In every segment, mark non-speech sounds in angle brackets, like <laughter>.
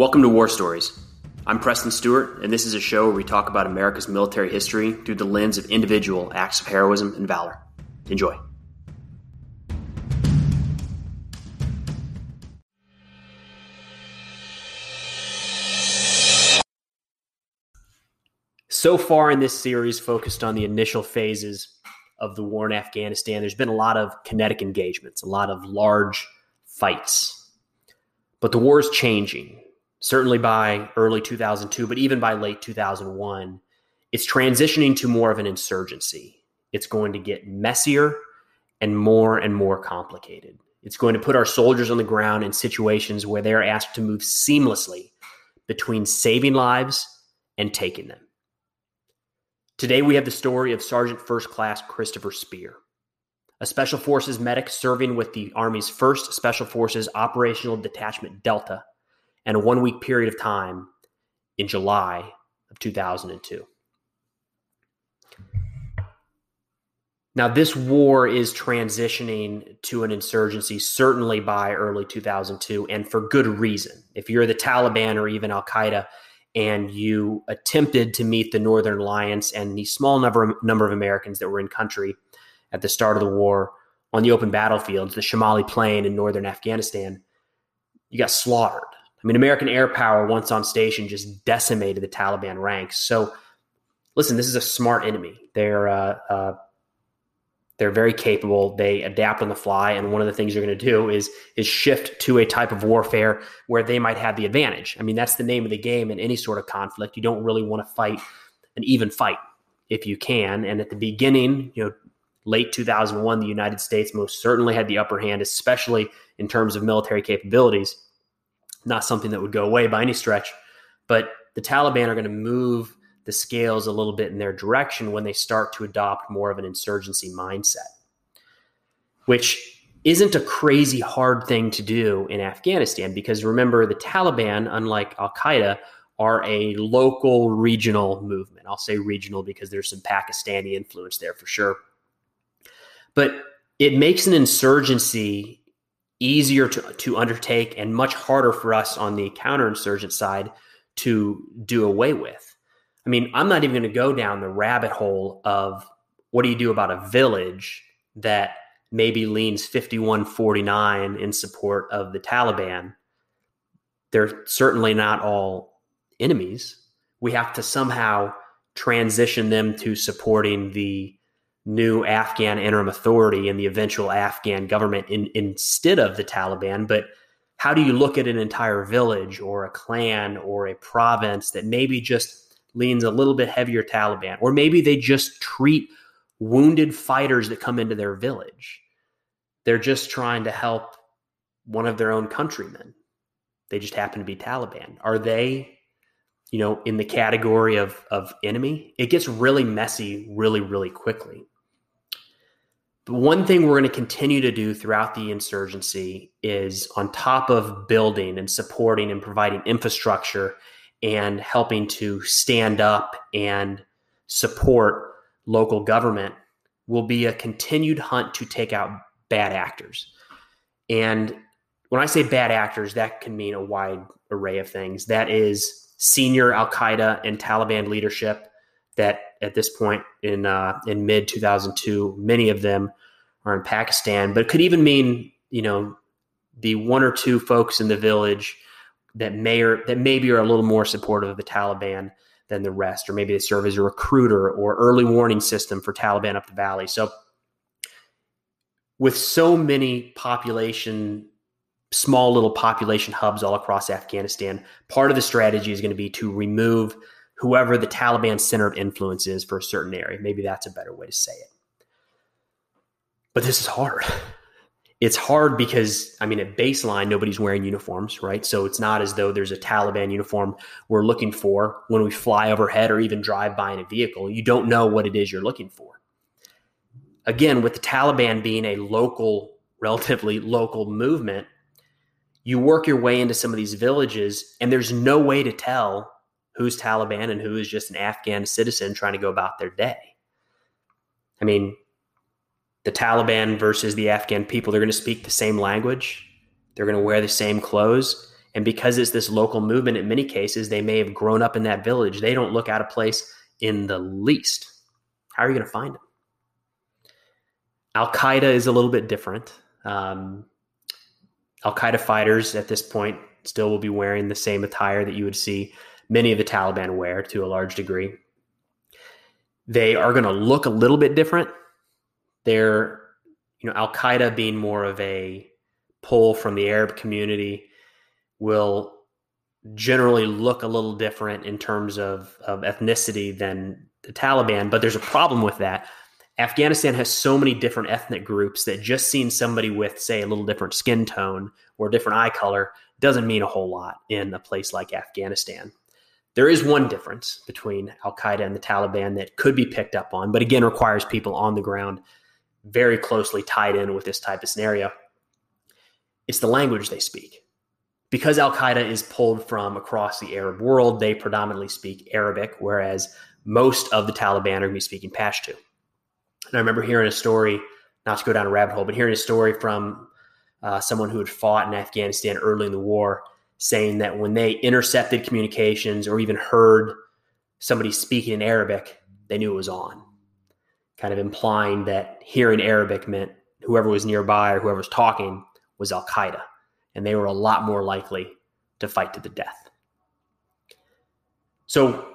Welcome to War Stories. I'm Preston Stewart, and this is a show where we talk about America's military history through the lens of individual acts of heroism and valor. Enjoy. So far in this series, focused on the initial phases of the war in Afghanistan, there's been a lot of kinetic engagements, a lot of large fights. But the war is changing certainly by early 2002, but even by late 2001, it's transitioning to more of an insurgency. It's going to get messier and more and more complicated. It's going to put our soldiers on the ground in situations where they're asked to move seamlessly between saving lives and taking them. Today, we have the story of Sergeant First Class Christopher Speer, a Special Forces medic serving with the Army's 1st Special Forces Operational Detachment Delta and a one week period of time in July of 2002. Now, this war is transitioning to an insurgency certainly by early 2002, and for good reason. If you're the Taliban or even Al Qaeda and you attempted to meet the Northern Alliance and the small number, number of Americans that were in country at the start of the war on the open battlefields, the Shomali Plain in northern Afghanistan, you got slaughtered. I mean, American air power once on station just decimated the Taliban ranks. So, listen, this is a smart enemy. They're uh, uh, they're very capable. They adapt on the fly, and one of the things you're going to do is is shift to a type of warfare where they might have the advantage. I mean, that's the name of the game in any sort of conflict. You don't really want to fight an even fight if you can. And at the beginning, you know, late 2001, the United States most certainly had the upper hand, especially in terms of military capabilities not something that would go away by any stretch. But the Taliban are going to move the scales a little bit in their direction when they start to adopt more of an insurgency mindset, which isn't a crazy hard thing to do in Afghanistan because remember, the Taliban, unlike Al Qaeda, are a local regional movement. I'll say regional because there's some Pakistani influence there for sure. But it makes an insurgency easier to, to undertake and much harder for us on the counterinsurgent side to do away with. I mean, I'm not even going to go down the rabbit hole of what do you do about a village that maybe leans 5149 in support of the Taliban. They're certainly not all enemies. We have to somehow transition them to supporting the new Afghan interim authority and the eventual Afghan government in, instead of the Taliban. But how do you look at an entire village or a clan or a province that maybe just leans a little bit heavier Taliban, or maybe they just treat wounded fighters that come into their village? They're just trying to help one of their own countrymen. They just happen to be Taliban. Are they you know, in the category of of enemy, it gets really messy really, really quickly. One thing we're going to continue to do throughout the insurgency is on top of building and supporting and providing infrastructure and helping to stand up and support local government will be a continued hunt to take out bad actors. And when I say bad actors, that can mean a wide array of things. That is senior Al Qaeda and Taliban leadership that at this point in uh, in mid 2002, many of them are in Pakistan, but it could even mean you know the one or two folks in the village that may or that maybe are a little more supportive of the Taliban than the rest, or maybe they serve as a recruiter or early warning system for Taliban up the valley. So, with so many population small little population hubs all across Afghanistan. Part of the strategy is going to be to remove whoever the Taliban center of influence is for a certain area. Maybe that's a better way to say it. But this is hard. <laughs> It's hard because, I mean, at baseline, nobody's wearing uniforms, right? So it's not as though there's a Taliban uniform we're looking for when we fly overhead or even drive by in a vehicle. You don't know what it is you're looking for. Again, with the Taliban being a local, relatively local movement, you work your way into some of these villages, and there's no way to tell who's Taliban and who is just an Afghan citizen trying to go about their day. I mean, the Taliban versus the Afghan people, they're going to speak the same language, they're going to wear the same clothes, And because it's this local movement, in many cases, they may have grown up in that village. They don't look out of place in the least. How are you going to find them? Al Qaeda is a little bit different. Um, Al Qaeda fighters at this point still will be wearing the same attire that you would see many of the Taliban wear to a large degree. They are going to look a little bit different. They're, you know, Al Qaeda being more of a pull from the Arab community will generally look a little different in terms of, of ethnicity than the Taliban. But there's a problem with that. Afghanistan has so many different ethnic groups that just seeing somebody with, say, a little different skin tone or different eye color doesn't mean a whole lot in a place like Afghanistan. There is one difference between Al Qaeda and the Taliban that could be picked up on, but again requires people on the ground very closely tied in with this type of scenario. It's the language they speak. Because Al Qaeda is pulled from across the Arab world, they predominantly speak Arabic, whereas most of the Taliban are going to be speaking Pashto. And I remember hearing a story, not to go down a rabbit hole, but hearing a story from uh, someone who had fought in Afghanistan early in the war, saying that when they intercepted communications or even heard somebody speaking in Arabic, they knew it was on. Kind of implying that hearing Arabic meant whoever was nearby or whoever was talking was Al Qaeda, and they were a lot more likely to fight to the death. So,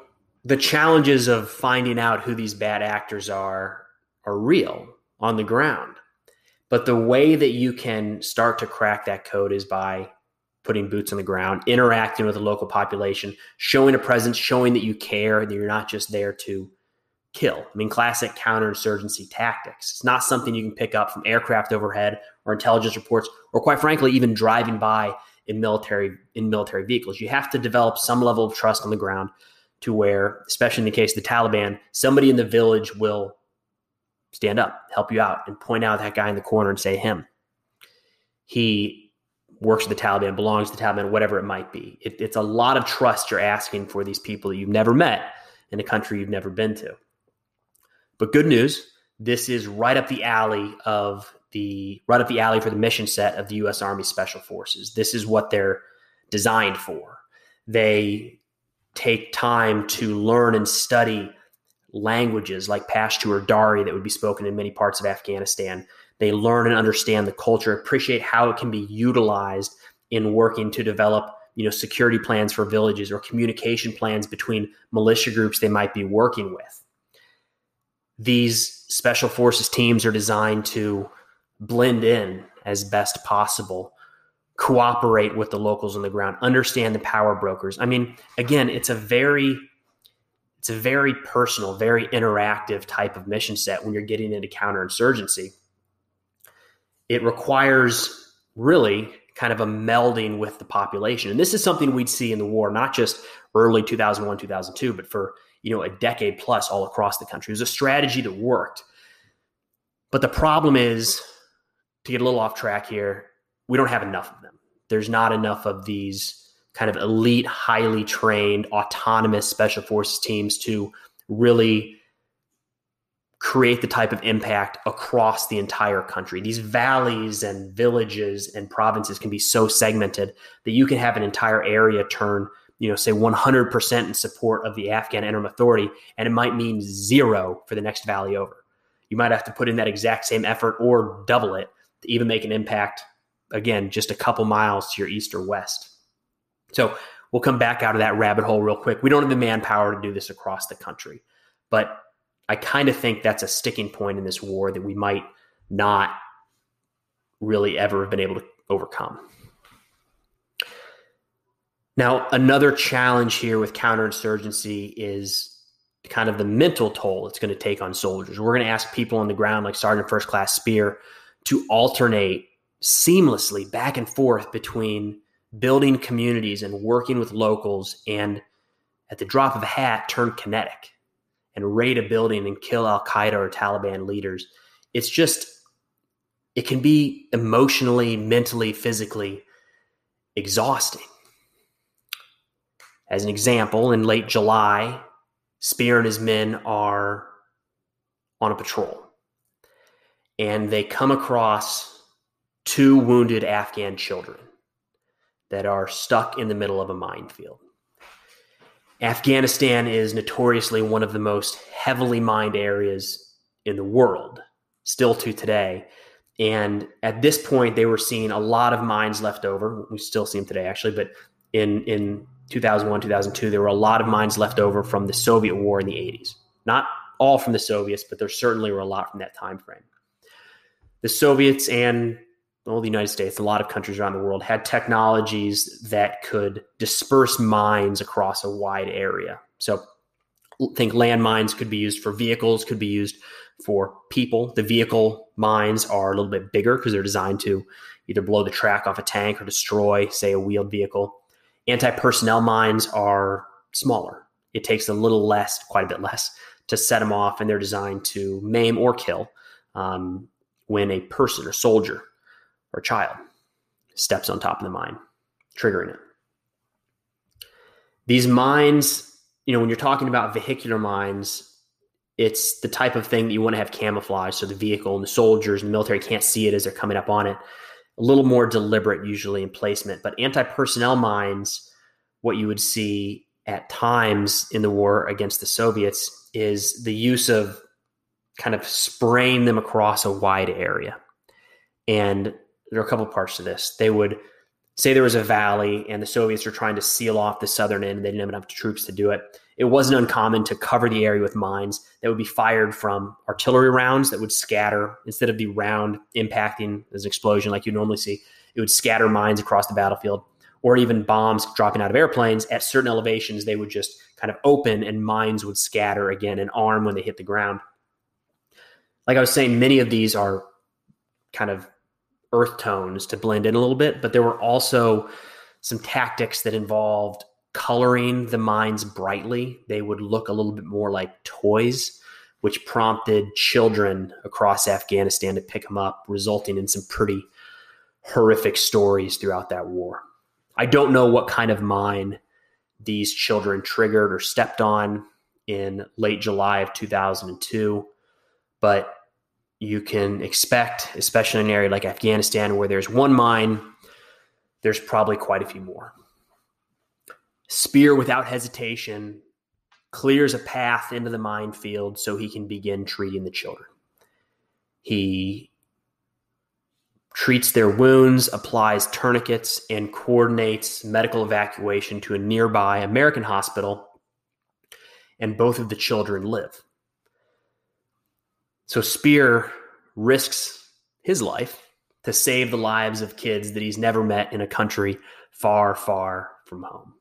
the challenges of finding out who these bad actors are are real on the ground. But the way that you can start to crack that code is by putting boots on the ground, interacting with the local population, showing a presence, showing that you care, that you're not just there to kill. I mean, classic counterinsurgency tactics. It's not something you can pick up from aircraft overhead or intelligence reports, or quite frankly, even driving by in military in military vehicles. You have to develop some level of trust on the ground to where, especially in the case of the Taliban, somebody in the village will stand up, help you out, and point out that guy in the corner and say him. He works for the Taliban, belongs to the Taliban, whatever it might be. It, it's a lot of trust you're asking for these people that you've never met in a country you've never been to. But good news, this is right up the alley of the right up the alley for the mission set of the U.S. Army Special Forces. This is what they're designed for. They take time to learn and study languages like Pashto or Dari that would be spoken in many parts of Afghanistan. They learn and understand the culture, appreciate how it can be utilized in working to develop, you know, security plans for villages or communication plans between militia groups they might be working with. These special forces teams are designed to blend in as best possible, cooperate with the locals on the ground, understand the power brokers. I mean, again, it's a very it's a very personal, very interactive type of mission set when you're getting into counterinsurgency. It requires really kind of a melding with the population. And this is something we'd see in the war, not just early 2001, 2002, but for, you know, a decade plus all across the country. It was a strategy that worked. But the problem is, to get a little off track here, we don't have enough of them. There's not enough of these kind of elite, highly trained, autonomous special forces teams to really create the type of impact across the entire country. These valleys and villages and provinces can be so segmented that you can have an entire area turn, you know, say 100% in support of the Afghan interim authority, and it might mean zero for the next valley over. You might have to put in that exact same effort or double it to even make an impact, again, just a couple miles to your east or west. So we'll come back out of that rabbit hole real quick. We don't have the manpower to do this across the country, but I kind of think that's a sticking point in this war that we might not really ever have been able to overcome. Now, another challenge here with counterinsurgency is kind of the mental toll it's going to take on soldiers. We're going to ask people on the ground, like Sergeant First Class Speer, to alternate seamlessly back and forth between building communities and working with locals and at the drop of a hat turn kinetic and raid a building and kill Al Qaeda or Taliban leaders. It's just, it can be emotionally, mentally, physically exhausting. As an example, in late July, Speer and his men are on a patrol and they come across two wounded Afghan children that are stuck in the middle of a minefield. Afghanistan is notoriously one of the most heavily mined areas in the world, still to today. And at this point, they were seeing a lot of mines left over. We still see them today, actually, but in, in 2001, 2002, there were a lot of mines left over from the Soviet war in the 80s. Not all from the Soviets, but there certainly were a lot from that time frame. The Soviets and well, the United States, a lot of countries around the world had technologies that could disperse mines across a wide area. So think landmines could be used for vehicles, could be used for people. The vehicle mines are a little bit bigger because they're designed to either blow the track off a tank or destroy, say, a wheeled vehicle. Anti personnel mines are smaller. It takes a little less, quite a bit less, to set them off, and they're designed to maim or kill um, when a person or soldier or child steps on top of the mine, triggering it. These mines, you know, when you're talking about vehicular mines, it's the type of thing that you want to have camouflage so the vehicle and the soldiers and the military can't see it as they're coming up on it. A little more deliberate, usually in placement. But anti personnel mines, what you would see at times in the war against the Soviets is the use of kind of spraying them across a wide area. And there are a couple parts to this. They would say there was a valley and the Soviets were trying to seal off the southern end. They didn't have enough troops to do it. It wasn't uncommon to cover the area with mines that would be fired from artillery rounds that would scatter instead of the round impacting as an explosion like you normally see. It would scatter mines across the battlefield or even bombs dropping out of airplanes at certain elevations. They would just kind of open and mines would scatter again and arm when they hit the ground. Like I was saying, many of these are kind of earth tones to blend in a little bit, but there were also some tactics that involved coloring the mines brightly. They would look a little bit more like toys, which prompted children across Afghanistan to pick them up, resulting in some pretty horrific stories throughout that war. I don't know what kind of mine these children triggered or stepped on in late July of 2002, but you can expect, especially in an area like Afghanistan where there's one mine, there's probably quite a few more. Speer, without hesitation, clears a path into the minefield so he can begin treating the children. He treats their wounds, applies tourniquets, and coordinates medical evacuation to a nearby American hospital, and both of the children live. So Speer risks his life to save the lives of kids that he's never met in a country far, far from home.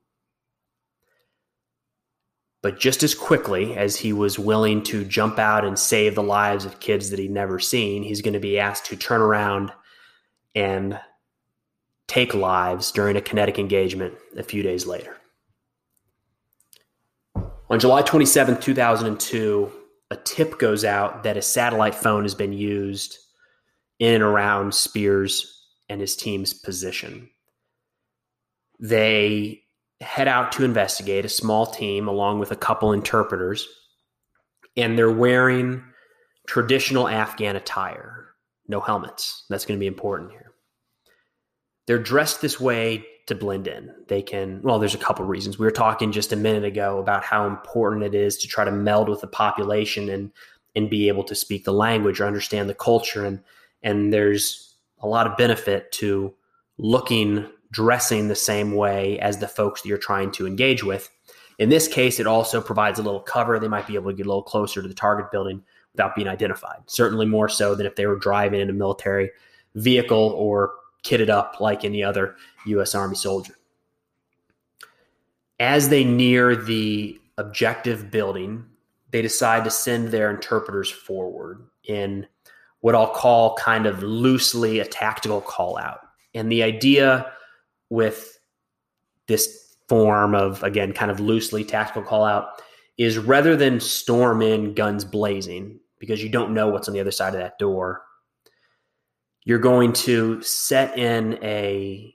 But just as quickly as he was willing to jump out and save the lives of kids that he'd never seen, he's going to be asked to turn around and take lives during a kinetic engagement a few days later. On July 27, 2002, a tip goes out that a satellite phone has been used in and around Speer's and his team's position. They head out to investigate a small team along with a couple interpreters, and they're wearing traditional Afghan attire, no helmets. That's going to be important here. They're dressed this way to blend in. They can, well, there's a couple reasons. We were talking just a minute ago about how important it is to try to meld with the population and and be able to speak the language or understand the culture and and there's a lot of benefit to looking dressing the same way as the folks that you're trying to engage with. In this case, it also provides a little cover. They might be able to get a little closer to the target building without being identified. Certainly more so than if they were driving in a military vehicle or kitted up like any other U.S. Army soldier. As they near the objective building, they decide to send their interpreters forward in what I'll call kind of loosely a tactical call out. And the idea with this form of, again, kind of loosely tactical call out is rather than storm in guns blazing, because you don't know what's on the other side of that door, you're going to set in a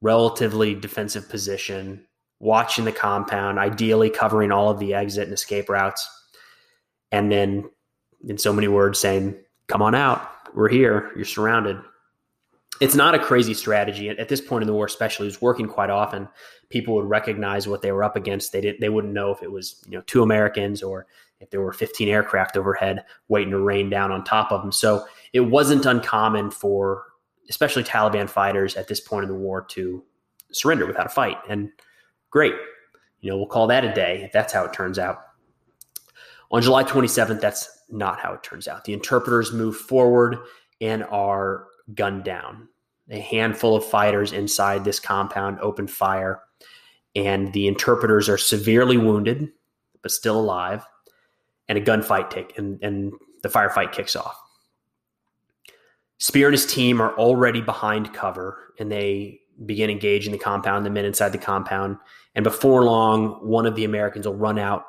relatively defensive position, watching the compound, ideally covering all of the exit and escape routes, and then, in so many words, saying, Come on out. We're here. You're surrounded. it's not a crazy strategy at this point in the war, especially. It was working quite often. People would recognize what they were up against. They didn't. They wouldn't know if it was you know two Americans or if there were 15 aircraft overhead waiting to rain down on top of them. So it wasn't uncommon for especially Taliban fighters at this point in the war to surrender without a fight. And great, you know, we'll call that a day if that's how it turns out. On July 27th, that's not how it turns out. The interpreters move forward and are gunned down. A handful of fighters inside this compound open fire, and the interpreters are severely wounded, but still alive. And a gunfight take and, and the firefight kicks off. Speer and his team are already behind cover, and they begin engaging the compound, the men inside the compound. And before long, one of the Americans will run out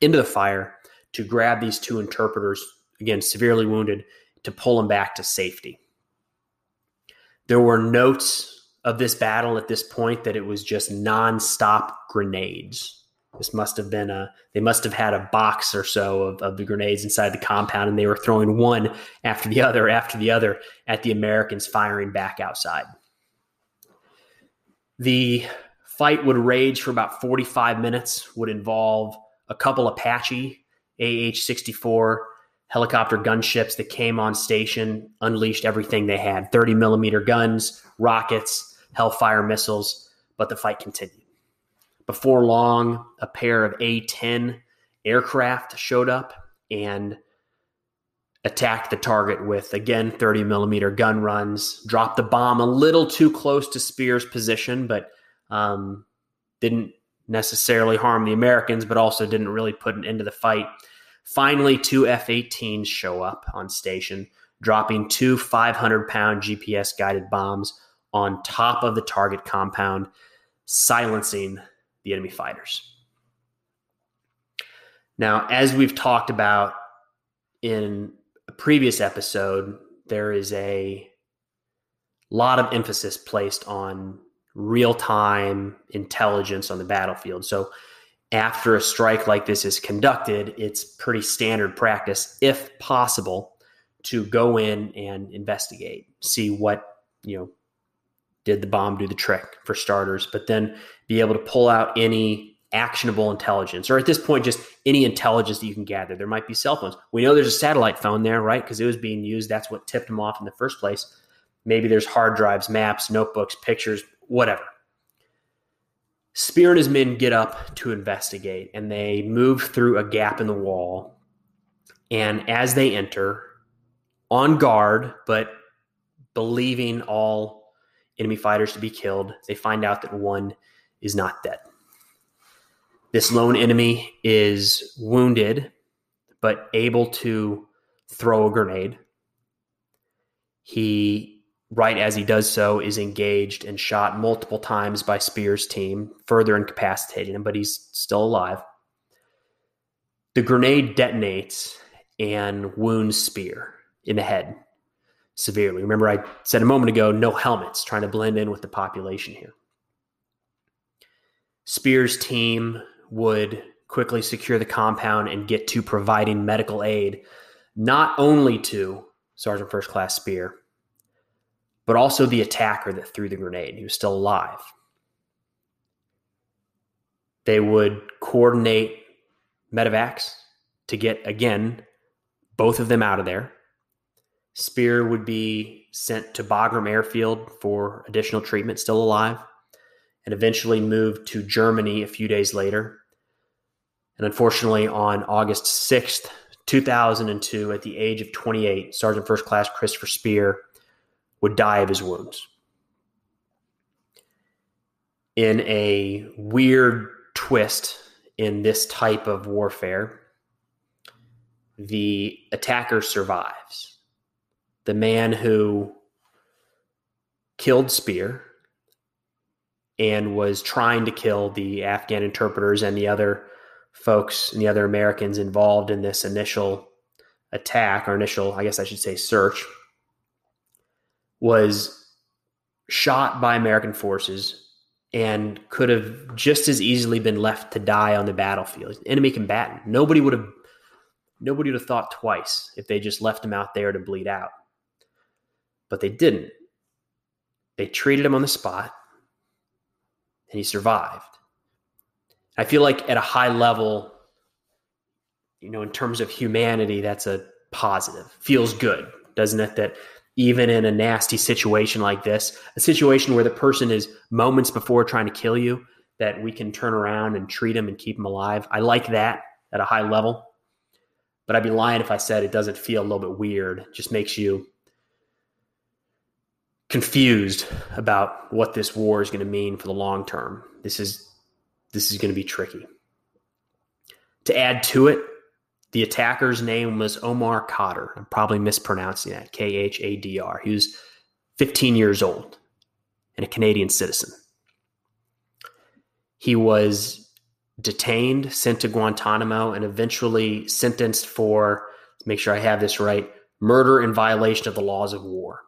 into the fire to grab these two interpreters, again, severely wounded, to pull them back to safety. There were notes of this battle at this point that it was just nonstop grenades. This must have been a, they must have had a box or so of, of the grenades inside the compound, and they were throwing one after the other after the other at the Americans firing back outside. The fight would rage for about 45 minutes, would involve a couple Apache AH 64 helicopter gunships that came on station, unleashed everything they had 30 millimeter guns, rockets, Hellfire missiles, but the fight continued. Before long, a pair of A 10 aircraft showed up and attacked the target with, again, 30 millimeter gun runs, dropped the bomb a little too close to Speer's position, but um, didn't necessarily harm the Americans, but also didn't really put an end to the fight. Finally, two F 18s show up on station, dropping two 500 pound GPS guided bombs on top of the target compound, silencing the enemy fighters. Now, as we've talked about in a previous episode, there is a lot of emphasis placed on real time intelligence on the battlefield. So, after a strike like this is conducted, it's pretty standard practice, if possible, to go in and investigate, see what, you know, did the bomb do the trick for starters, but then be able to pull out any actionable intelligence, or at this point, just any intelligence that you can gather. There might be cell phones. We know there's a satellite phone there, right? Because it was being used. That's what tipped them off in the first place. Maybe there's hard drives, maps, notebooks, pictures, whatever. Speer and his men get up to investigate and they move through a gap in the wall. And as they enter, on guard, but believing all enemy fighters to be killed, they find out that one is not dead. This lone enemy is wounded, but able to throw a grenade. He, right as he does so, is engaged and shot multiple times by Speer's team, further incapacitating him, but he's still alive. The grenade detonates and wounds Speer in the head severely. Remember, I said a moment ago no helmets, trying to blend in with the population here. Speer's team would quickly secure the compound and get to providing medical aid, not only to Sergeant First Class Speer, but also the attacker that threw the grenade. He was still alive. They would coordinate medevacs to get, again, both of them out of there. Speer would be sent to Bagram Airfield for additional treatment, still alive and eventually moved to Germany a few days later. And unfortunately, on August 6th, 2002, at the age of 28, Sergeant First Class Christopher Speer would die of his wounds. In a weird twist in this type of warfare, the attacker survives. The man who killed Speer and was trying to kill the Afghan interpreters and the other folks and the other Americans involved in this initial attack or initial, I guess I should say, search, was shot by American forces and could have just as easily been left to die on the battlefield. Enemy combatant. Nobody would have nobody would have thought twice if they just left him out there to bleed out. But they didn't. They treated him on the spot and he survived. I feel like at a high level, you know, in terms of humanity, that's a positive. Feels good, doesn't it? That even in a nasty situation like this, a situation where the person is moments before trying to kill you, that we can turn around and treat him and keep him alive. I like that at a high level. But I'd be lying if I said it doesn't feel a little bit weird. It just makes you confused about what this war is going to mean for the long term. This is this is going to be tricky. To add to it, the attacker's name was Omar Khadr. I'm probably mispronouncing that. K H A D R. He was 15 years old and a Canadian citizen. He was detained, sent to Guantanamo, and eventually sentenced for, make sure I have this right, murder in violation of the laws of war.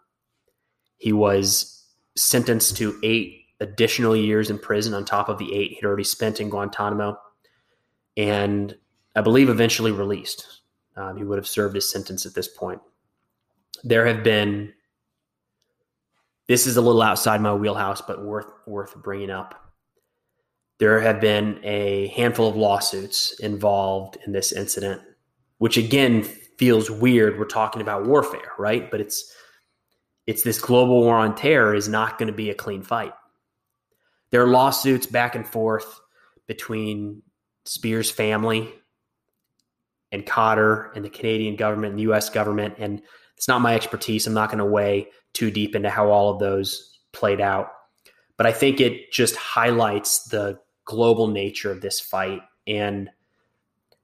He was sentenced to eight additional years in prison on top of the eight he'd already spent in Guantanamo, and I believe eventually released. Um, he would have served his sentence at this point. There have been. This is a little outside my wheelhouse, but worth worth bringing up. There have been a handful of lawsuits involved in this incident, which again feels weird. We're talking about warfare, right? But it's it's this global war on terror is not going to be a clean fight. There are lawsuits back and forth between Speer's family and Khadr and the Canadian government and the US government. And it's not my expertise. I'm not going to weigh too deep into how all of those played out. But I think it just highlights the global nature of this fight and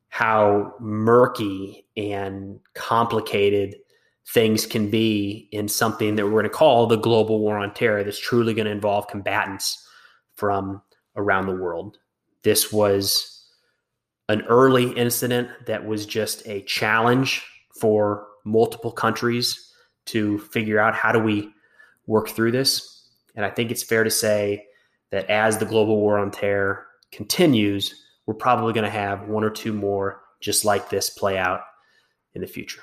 how murky and complicated things can be in something that we're going to call the global war on terror that's truly going to involve combatants from around the world. This was an early incident that was just a challenge for multiple countries to figure out how do we work through this. And I think it's fair to say that as the global war on terror continues, we're probably going to have one or two more just like this play out in the future.